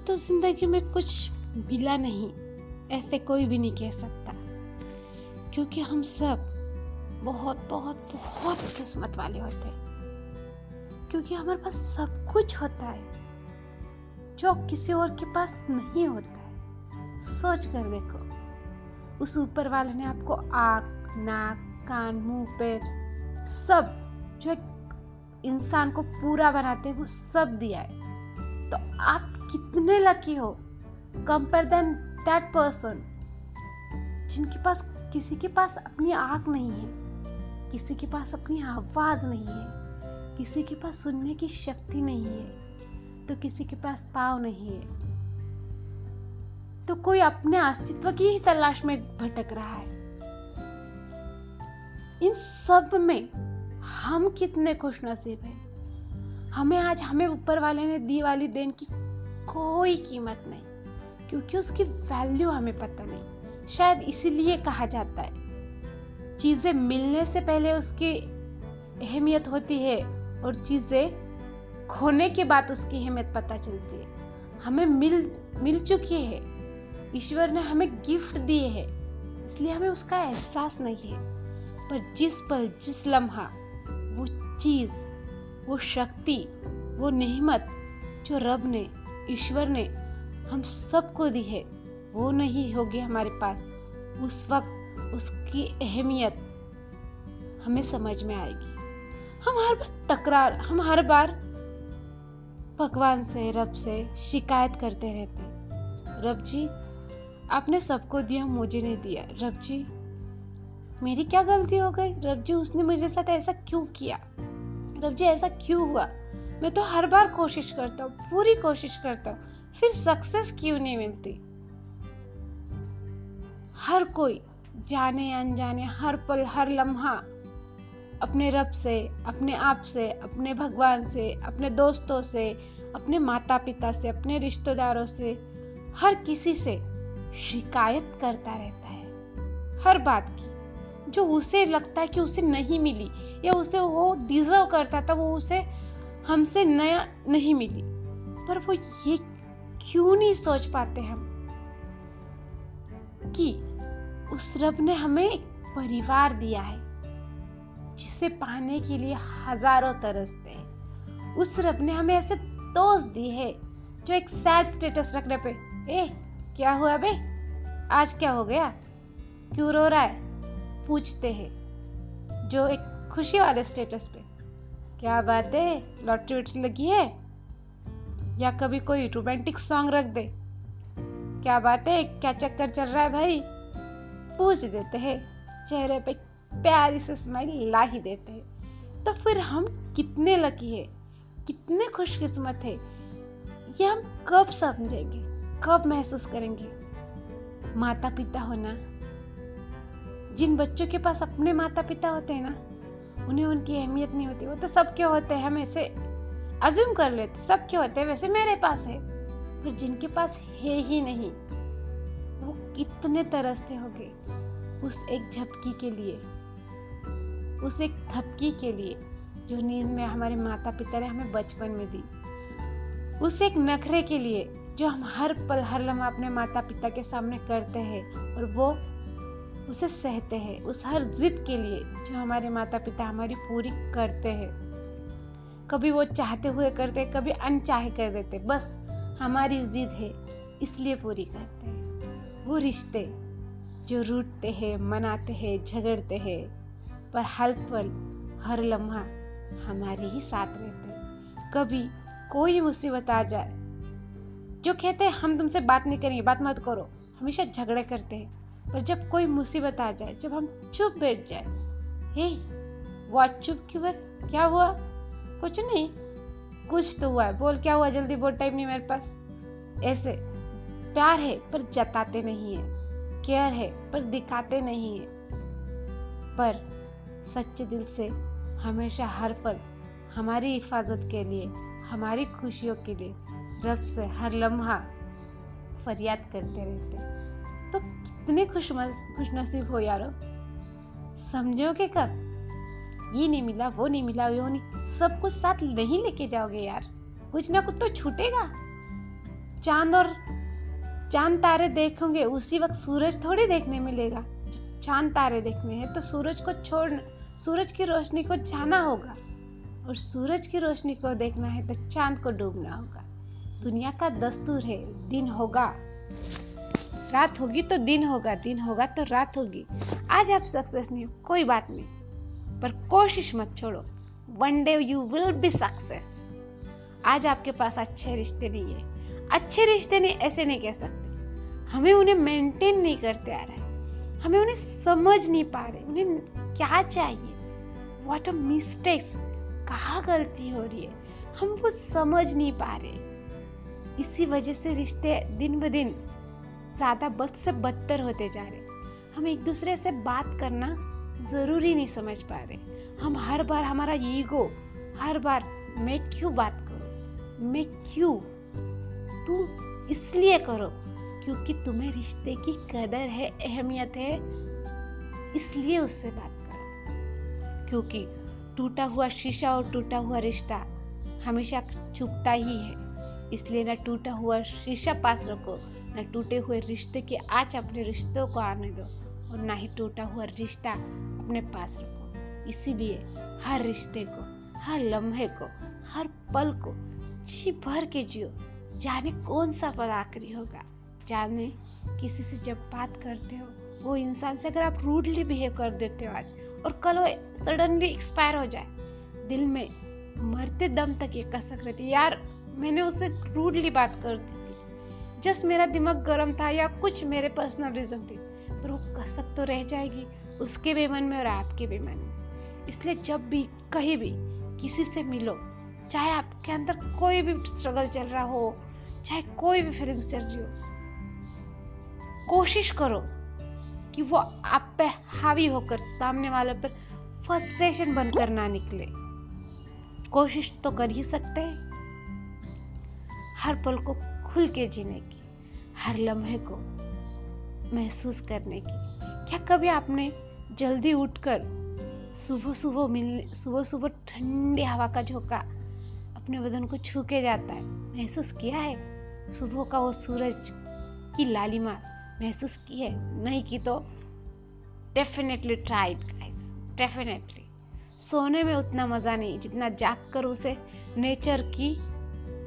तो ज़िंदगी में कुछ मिला नहीं, ऐसे कोई भी नहीं कह सकता। क्योंकि हम सब बहुत बहुत बहुत किस्मत वाले होते हैं। क्योंकि हमारे पास सब कुछ होता है, जो किसी और के पास नहीं होता है। सोच कर देखो, उस ऊपर वाले ने आपको आँख, नाक, कान, मुँह, पैर, सब, जो एक इंसान को पूरा बनाते हैं, वो सब दिया है। तो आप कितने लकी हो कंपेयर देन दैट पर्सन जिनके पास, किसी के पास अपनी आँख नहीं है, किसी के पास अपनी आवाज़ नहीं है, किसी के पास सुनने की शक्ति नहीं है तो किसी के पास पाव नहीं है तो कोई अपने अस्तित्व की ही तलाश में भटक रहा है। इन सब में हम कितने खुश नसीब हैं। हमें आज हमें ऊपर वाले ने दी वाली देन की कोई कीमत नहीं, क्योंकि उसकी वैल्यू हमें पता नहीं। शायद इसीलिए कहा जाता है। चीज़ें मिलने से पहले उसकी अहमियत होती है और चीज़ें खोने के बाद उसकी अहमियत पता चलती है। हमें मिल मिल चुकी है। ईश्वर ने हमें गिफ्ट दिए है, इसलिए हमें उसका एहसास नहीं है। पर जिस पल, जिस लम्हा, वो चीज़, वो शक्ति, वो नेहमत जो रब ने ईश्वर ने हम सबको दी है। वो नहीं होगी हमारे पास। उस वक्त उसकी अहमियत हमें समझ में आएगी। हम हर बार तकरार, हम हर बार भगवान से, रब से शिकायत करते रहते रब जी, आपने सबको दिया, मुझे नहीं दिया। रब जी, मेरी क्या गलती हो गई? रब जी, उसने मुझे साथ ऐसा क्यों किया? रब जी, ऐसा क्यों हुआ? मैं तो हर बार कोशिश करता हूँ, पूरी कोशिश करता हूँ, फिर सक्सेस क्यों नहीं मिलती? हर कोई, जाने अनजाने, हर पल, हर लम्हा, अपने रब से, अपने आप से, अपने भगवान से, अपने दोस्तों से, अपने माता पिता से, अपने रिश्तेदारों से, हर किसी से शिकायत करता रहता है। हर बात की। जो उसे लगता है कि उसे नहीं मिली, या उसे वो डिजर्व करता था वो उसे हमसे नया नहीं मिली। पर वो ये क्यों नहीं सोच पाते हम? कि उस रब ने हमें परिवार दिया है, जिसे पाने के लिए हज़ारों तरसते हैं उस रब ने हमें ऐसे दोस्त दिए है, जो एक सैड स्टेटस रखने पे, ए, क्या हुआ बे? आज क्या हो गया? क्यों रो रहा है? पूछते हैं, जो एक खुशी वाले स्टेटस पे। क्या बात है? लॉटरी वॉटरी लगी है? या कभी कोई रोमांटिक सॉन्ग रख दे? क्या बात है? क्या चक्कर चल रहा है भाई? पूछ देते हैं। चेहरे पे प्यारी से स्माइल ला ही देते हैं। तो फिर हम कितने लकी है? कितने खुशकिस्मत है? ये हम कब समझेंगे? कब महसूस करेंगे? माता पिता होना। जिन बच्चों के पास अपने माता पिता होते हैं ना उन्हें उनकी अहमियत नहीं होती। वो तो सबके होते हैं, हम ऐसे अज्यूम कर लेते सबके होते हैं, वैसे मेरे पास है। पर जिनके पास है ही नहीं, वो कितने तरसते होंगे उस एक झपकी के लिए, उस एक थपकी के लिए जो नींद में हमारे माता पिता ने हमें बचपन में दी। उस एक नखरे के लिए जो हम हर पल, हर लम्हा अपने माता पिता के सामने करते हैं और वो उसे सहते हैं, उस हर जिद के लिए जो हमारे माता पिता हमारी पूरी करते हैं। कभी वो चाहते हुए करते, कभी अनचाहे कर देते, बस हमारी जिद है, इसलिए पूरी करते हैं। वो रिश्ते जो रूटते हैं, मनाते हैं, झगड़ते हैं, पर हर पल, हर लम्हा हमारे ही साथ रहते हैं। कभी कोई मुसीबत आ जाए, जो कहते हैं, हम तुमसे बात नहीं करेंगे, बात मत करो, हमेशा झगड़े करते हैं। पर जब कोई मुसीबत आ जाए, जब हम चुप बैठ जाए, हे वो चुप क्यों है? क्या हुआ? कुछ नहीं, कुछ तो हुआ है। बोल, क्या हुआ? जल्दी बोल, टाइम नहीं मेरे पास। ऐसे, प्यार है, पर जताते नहीं है। केयर है, पर दिखाते नहीं है। पर सच्चे दिल से हमेशा हर पल, हमारी हिफाजत के लिए, हमारी खुशियों के लिए, रब से हर लम्हा फरियाद करते रहते तो कितने खुश नसीब हो यारो। समझोगे कब? ये नहीं मिला, वो नहीं मिला वो नहीं। सब कुछ साथ नहीं लेके जाओगे यार। कुछ ना कुछ तो छूटेगा। चाँद और चाँद तारे देखोगे, उसी वक्त सूरज थोड़ी देखने मिलेगा। चाँद तारे देखने हैं तो सूरज को छोड़ सूरज की रोशनी को जाना होगा। और सूरज की रोशनी को देखना है तो चाँद को डूबना होगा। दुनिया का दस्तूर है, दिन होगा। रात होगी तो दिन होगा दिन होगा तो रात होगी। आज आप सक्सेस नहीं हो, कोई बात नहीं। पर कोशिश मत छोड़ो one day you will be success आज आपके पास अच्छे रिश्ते नहीं है। अच्छे रिश्ते नहीं, ऐसे नहीं कह सकते। हमें उन्हें मेंटेन नहीं करते आ रहे हमें उन्हें समझ नहीं पा रहे, उन्हें क्या चाहिए? वॉट अ मिस्टेक्स कहा गलती हो रही है? हम वो समझ नहीं पा रहे। इसी वजह से रिश्ते दिन ब दिन ज़्यादा बद से बदतर होते जा रहे हम एक दूसरे से बात करना ज़रूरी नहीं समझ पा रहे। हम हर बार हमारा ईगो, हर बार, मैं क्यों बात करूँ? मैं क्यों? तू इसलिए करो क्योंकि तुम्हें रिश्ते की कदर है, अहमियत है। इसलिए उससे बात करो। क्योंकि टूटा हुआ शीशा और टूटा हुआ रिश्ता हमेशा चुपता ही है। इसलिए ना टूटा हुआ शीशा पास रखो, ना टूटे हुए रिश्ते के आज अपने रिश्तों को आने दो और ना ही टूटा हुआ रिश्ता अपने पास रखो। इसीलिए हर रिश्ते को, हर लम्हे को, हर पल को जी भर के जियो। जाने कौन सा पल आखिरी होगा। जाने किसी से जब बात करते हो, वो इंसान से अगर आप रूडली बिहेव कर देते हो आज और कल वो सडनली एक्सपायर हो जाए, दिल में मरते दम तक ये कसक रहती यार मैंने उससे रूडली बात कर दी थी। जस्ट मेरा दिमाग गर्म था या कुछ मेरे पर्सनल रीजन थे, पर वो कसक तो रह जाएगी उसके भी मन में और आपके भी मन में। इसलिए जब भी, कहीं भी किसी से मिलो, चाहे आपके अंदर कोई भी स्ट्रगल चल रहा हो, चाहे कोई भी फीलिंग्स चल रही हो, कोशिश करो कि वो आप पे हावी होकर सामने वाले पर फ्रस्ट्रेशन बनकर ना निकले। कोशिश तो कर ही सकते हैं। हर पल को खुल के जीने की, हर लम्हे को महसूस करने की। क्या कभी आपने जल्दी उठकर सुबह सुबह मिलने सुबह सुबह ठंडी हवा का झोंका अपने बदन को छू के जाता है? महसूस किया है? सुबह का वो सूरज की लालिमा महसूस की है? नहीं की तो डेफिनेटली ट्राई गाइस डेफिनेटली सोने में उतना मज़ा नहीं, जितना जाग कर उसे नेचर की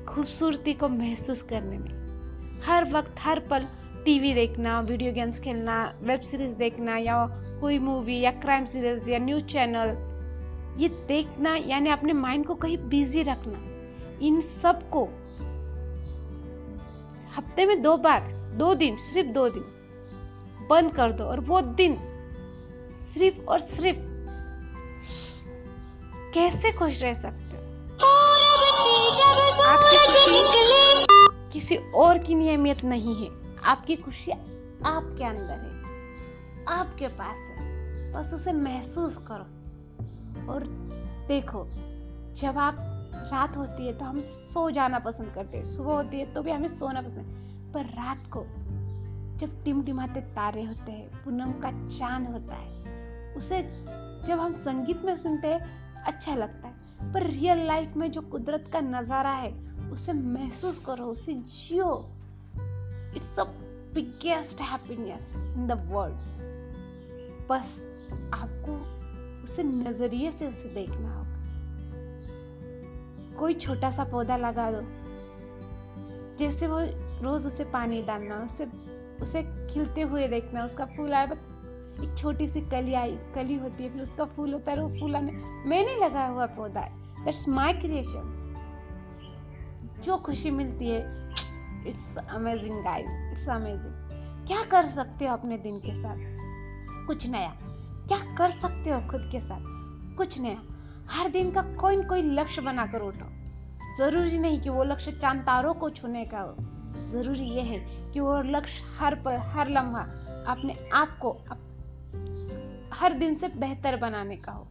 खूबसूरती को महसूस करने में। हर वक्त, हर पल टीवी देखना, वीडियो गेम्स खेलना, वेब सीरीज़ देखना, या कोई मूवी, या क्राइम सीरीज़, या न्यूज़ चैनल, ये देखना, यानी अपने माइंड को कहीं बिज़ी रखना, इन सबको हफ़्ते में दो बार, दो दिन, सिर्फ़ दो दिन बंद कर दो, और वो दिन सिर्फ़ और सिर्फ़ कैसे खुश रह सकते आपकी किसी और की नियमित नहीं है। आपकी खुशी आपके अंदर है आपके पास है। बस उसे महसूस करो। और देखो जब आप रात होती है तो हम सो जाना पसंद करते हैं। सुबह होती है तो भी हमें सोना पसंद पर रात को जब टिमटिमाते तारे होते हैं पूनम का चाँद होता है उसे जब हम संगीत में सुनते हैं अच्छा लगता है। पर रियल लाइफ में जो कुदरत का नज़ारा है, उसे महसूस करो, उसे जियो। It's a biggest happiness in the world बस आपको उसे नज़रिए से उसे देखना होगा। कोई छोटा सा पौधा लगा दो, जैसे वो रोज उसे पानी डालना, उसे उसे खिलते हुए देखना, उसका फूल आए एक छोटी सी कली आई, कली होती है, फिर उसका फूल होता है वो फूल आने, मैंने लगाया हुआ पौधा है। दैट्स माय क्रिएशन जो खुशी मिलती है it's amazing guys it's amazing क्या कर सकते हो अपने दिन के साथ? कुछ नया। क्या कर सकते हो खुद के साथ? कुछ नया। हर दिन का कोई न कोई लक्ष्य बनाकर उठो। ज़रूरी नहीं कि वो लक्ष्य चाँद तारों को छूने का हो। ज़रूरी यह है कि वो लक्ष्य हर पल हर लम्हा अपने आप को हर दिन से बेहतर बनाने का हो।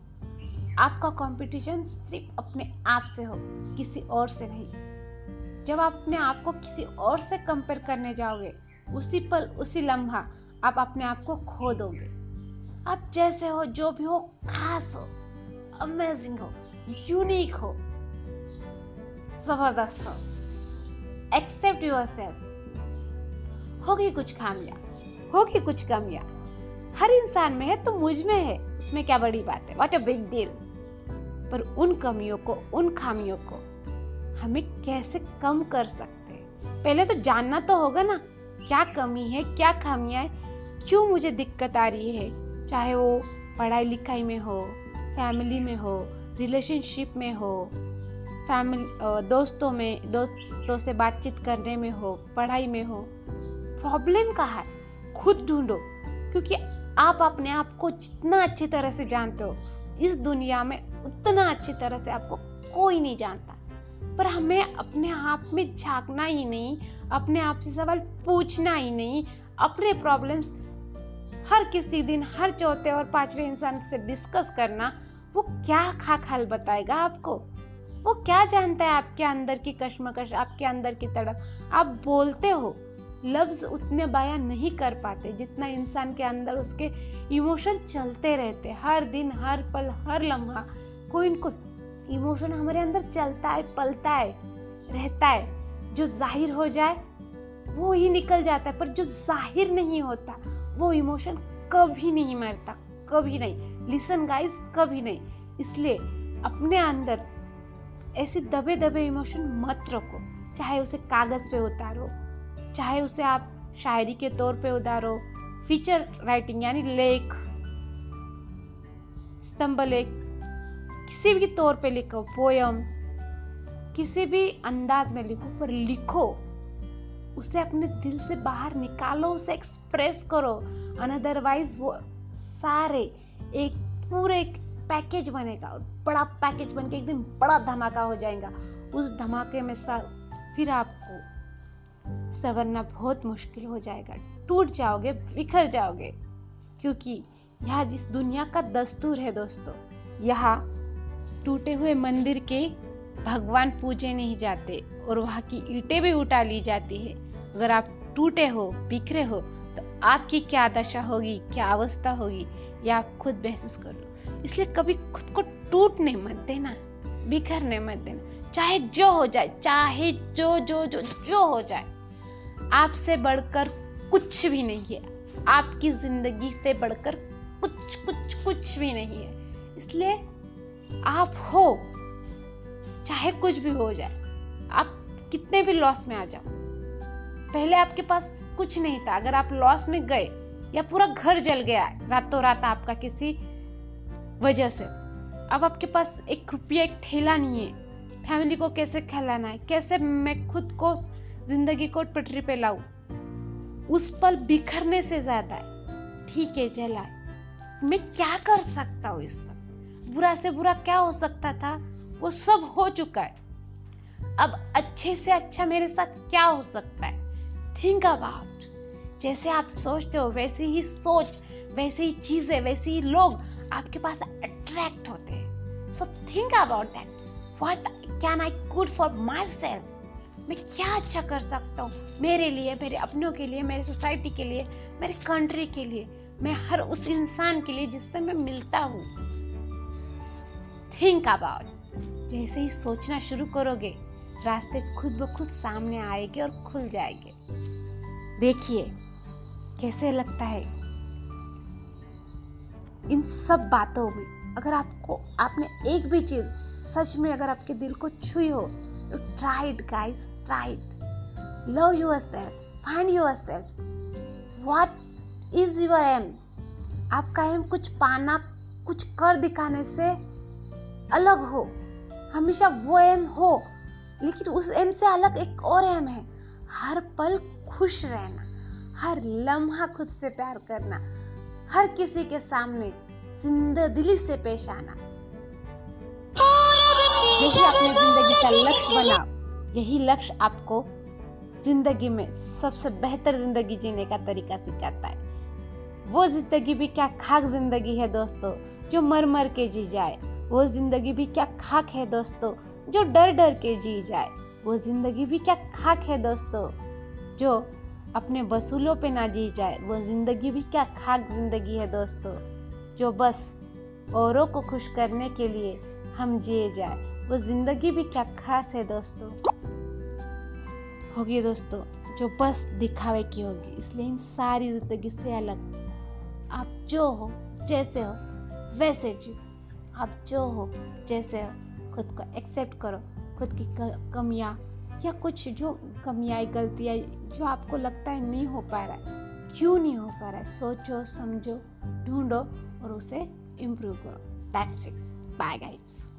आपका कंपटीशन सिर्फ़ अपने आप से हो, किसी और से नहीं। जब आप अपने आप को किसी और से कंपेयर करने जाओगे, उसी पल, उसी लम्हा आप अपने आप को खो दोगे। आप जैसे हो, जो भी हो, खास हो अमेजिंग हो यूनिक हो, ज़बरदस्त हो। एक्सेप्ट योर सेल्फ होगी कुछ खामियाँ, होगी कुछ कमियाँ। हर इंसान में है तो मुझमें है। उसमें क्या बड़ी बात है? वॉट अ बिग डील पर उन कमियों को, उन खामियों को हमें कैसे कम कर सकते हैं? पहले तो जानना तो होगा ना, क्या कमी है, क्या खामियाँ है? क्यों मुझे दिक्कत आ रही है? चाहे वो पढ़ाई लिखाई में हो फैमिली में हो रिलेशनशिप में हो फैमिली दोस्तों में, दोस्तों से बातचीत करने में हो, पढ़ाई में हो। प्रॉब्लम कहा है? खुद ढूंढो, क्योंकि आप अपने आप को जितना अच्छी तरह से जानते हो, इस दुनिया में उतना अच्छी तरह से आपको कोई नहीं जानता। पर हमें अपने आप में झांकना ही नहीं, अपने आप से सवाल पूछना ही नहीं। अपने प्रॉब्लम्स हर किसी दिन, हर चौथे और पांचवे इंसान से डिस्कस करना, वो क्या खाक हल बताएगा आपको? वो क्या जानता है आपके अंदर की कश्मकश, आपके अंदर की तड़प? आप बोलते हो लफ्ज उतने बयान नहीं कर पाते, जितना इंसान के अंदर उसके इमोशन चलते रहते हर दिन, हर पल, हर लम्हा, कोई इनको इमोशन हमारे अंदर चलता है, पलता है, रहता है। जो ज़ाहिर हो जाए, वो ही निकल जाता है, पर जो ज़ाहिर नहीं होता, वो इमोशन कभी नहीं मरता, कभी नहीं। लिसन गाइस कभी नहीं। इसलिए अपने अंदर ऐसे दबे दबे इमोशन मत रखो। चाहे उसे कागज़ पे उतारो चाहे उसे आप शायरी के तौर पे उतारो फीचर राइटिंग यानी लेख, स्तंभ लेख, किसी भी तौर पे लिखो पोयम किसी भी अंदाज में लिखो, पर लिखो। उसे अपने दिल से बाहर निकालो, उसे एक्सप्रेस करो। अनदरवाइज वो सारे एक, पूरे एक पैकेज बनेगा बड़ा पैकेज बन के एक दिन बड़ा धमाका हो जाएगा। उस धमाके में फिर आपको सवरना बहुत मुश्किल हो जाएगा। टूट जाओगे, बिखर जाओगे। क्योंकि यह इस दुनिया का दस्तूर है दोस्तों। यहाँ टूटे हुए मंदिर के भगवान पूजे नहीं जाते और वहाँ की ईटे भी उठा ली जाती है। अगर आप टूटे हो, बिखरे हो तो आपकी क्या दशा होगी, क्या अवस्था होगी या आप खुद महसूस कर लो। इसलिए कभी खुद को टूटने मत देना, बिखरने मत देना। चाहे जो हो जाए, चाहे जो जो जो जो हो जाए आपसे बढ़कर कुछ भी नहीं है। आपकी ज़िंदगी से बढ़कर कुछ कुछ कुछ भी नहीं है। इसलिए आप हो, चाहे कुछ भी हो जाए, आप कितने भी लॉस में आ जाओ। पहले आपके पास कुछ नहीं था। अगर आप लॉस में गए या पूरा घर जल गया रातों रात आपका किसी वजह से, अब आपके पास एक रुपया, एक थैला नहीं है। फैमिली को कैसे खिलाना है? कैसे मैं खुद को ज़िंदगी को पटरी पे लाऊ। उस पल बिखरने से ज़्यादा है। ठीक है चला मैं क्या कर सकता हूँ इस वक्त? बुरा से बुरा क्या हो सकता था? वो सब हो चुका है। अब अच्छे से अच्छा मेरे साथ क्या हो सकता है? थिंक अबाउट जैसे आप सोचते हो, वैसी ही सोच, वैसी ही चीज़ें, वैसे ही लोग आपके पास अट्रैक्ट होते हैं। So think about that what can I good for myself मैं क्या अच्छा कर सकता हूँ? मेरे लिए, मेरे अपनों के लिए, मेरे सोसाइटी के लिए, मेरे कंट्री के लिए, मैं हर उस इंसान के लिए जिससे मैं मिलता हूँ। थिंक अबाउट जैसे ही सोचना शुरू करोगे, रास्ते खुद ब खुद सामने आएँगे और खुल जाएँगे। देखिए, कैसे लगता है? इन सब बातों में अगर आपको, आपने एक भी चीज़ सच में अगर आपके दिल को छुई हो तो tried guys tried love yourself find yourself what is your aim आपका एम कुछ पाना, कुछ कर दिखाने से अलग हो। हमेशा वो एम हो, लेकिन उस एम से अलग एक और एम है। हर पल खुश रहना, हर लम्हा खुद से प्यार करना, हर किसी के सामने ज़िंदा दिली से पेश आना। यही अपनी ज़िंदगी का लक्ष्य बनाओ यही लक्ष्य आपको ज़िंदगी में सबसे बेहतर ज़िंदगी जीने का तरीका सिखाता है। वो ज़िंदगी भी क्या खाक ज़िंदगी है दोस्तों जो मर मर के जी जाए। वो ज़िंदगी भी क्या खाक है दोस्तों जो डर डर के जी जाए। वो ज़िंदगी भी क्या खाक है दोस्तों जो अपने वसूलों पे ना जी जाए। वो ज़िंदगी भी क्या खाक ज़िंदगी है दोस्तों जो बस औरों को खुश करने के लिए हम जिए जाए। वो ज़िंदगी भी क्या खास है दोस्तों? होगी दोस्तों, जो बस दिखावे की होगी, इसलिए इन सारी ज़िंदगी से अलग। आप जो हो, जैसे हो, वैसे जियो। आप जो हो, जैसे हो, खुद को एक्सेप्ट करो। खुद की कमियाँ, या कुछ जो कमियाँ, गलतियाँ, जो आपको लगता है नहीं हो पा रहा है। क्यों नहीं हो पा रहा है? सोचो, समझो, ढूंढो और उसे इम्प्रूव करो। That's it by guys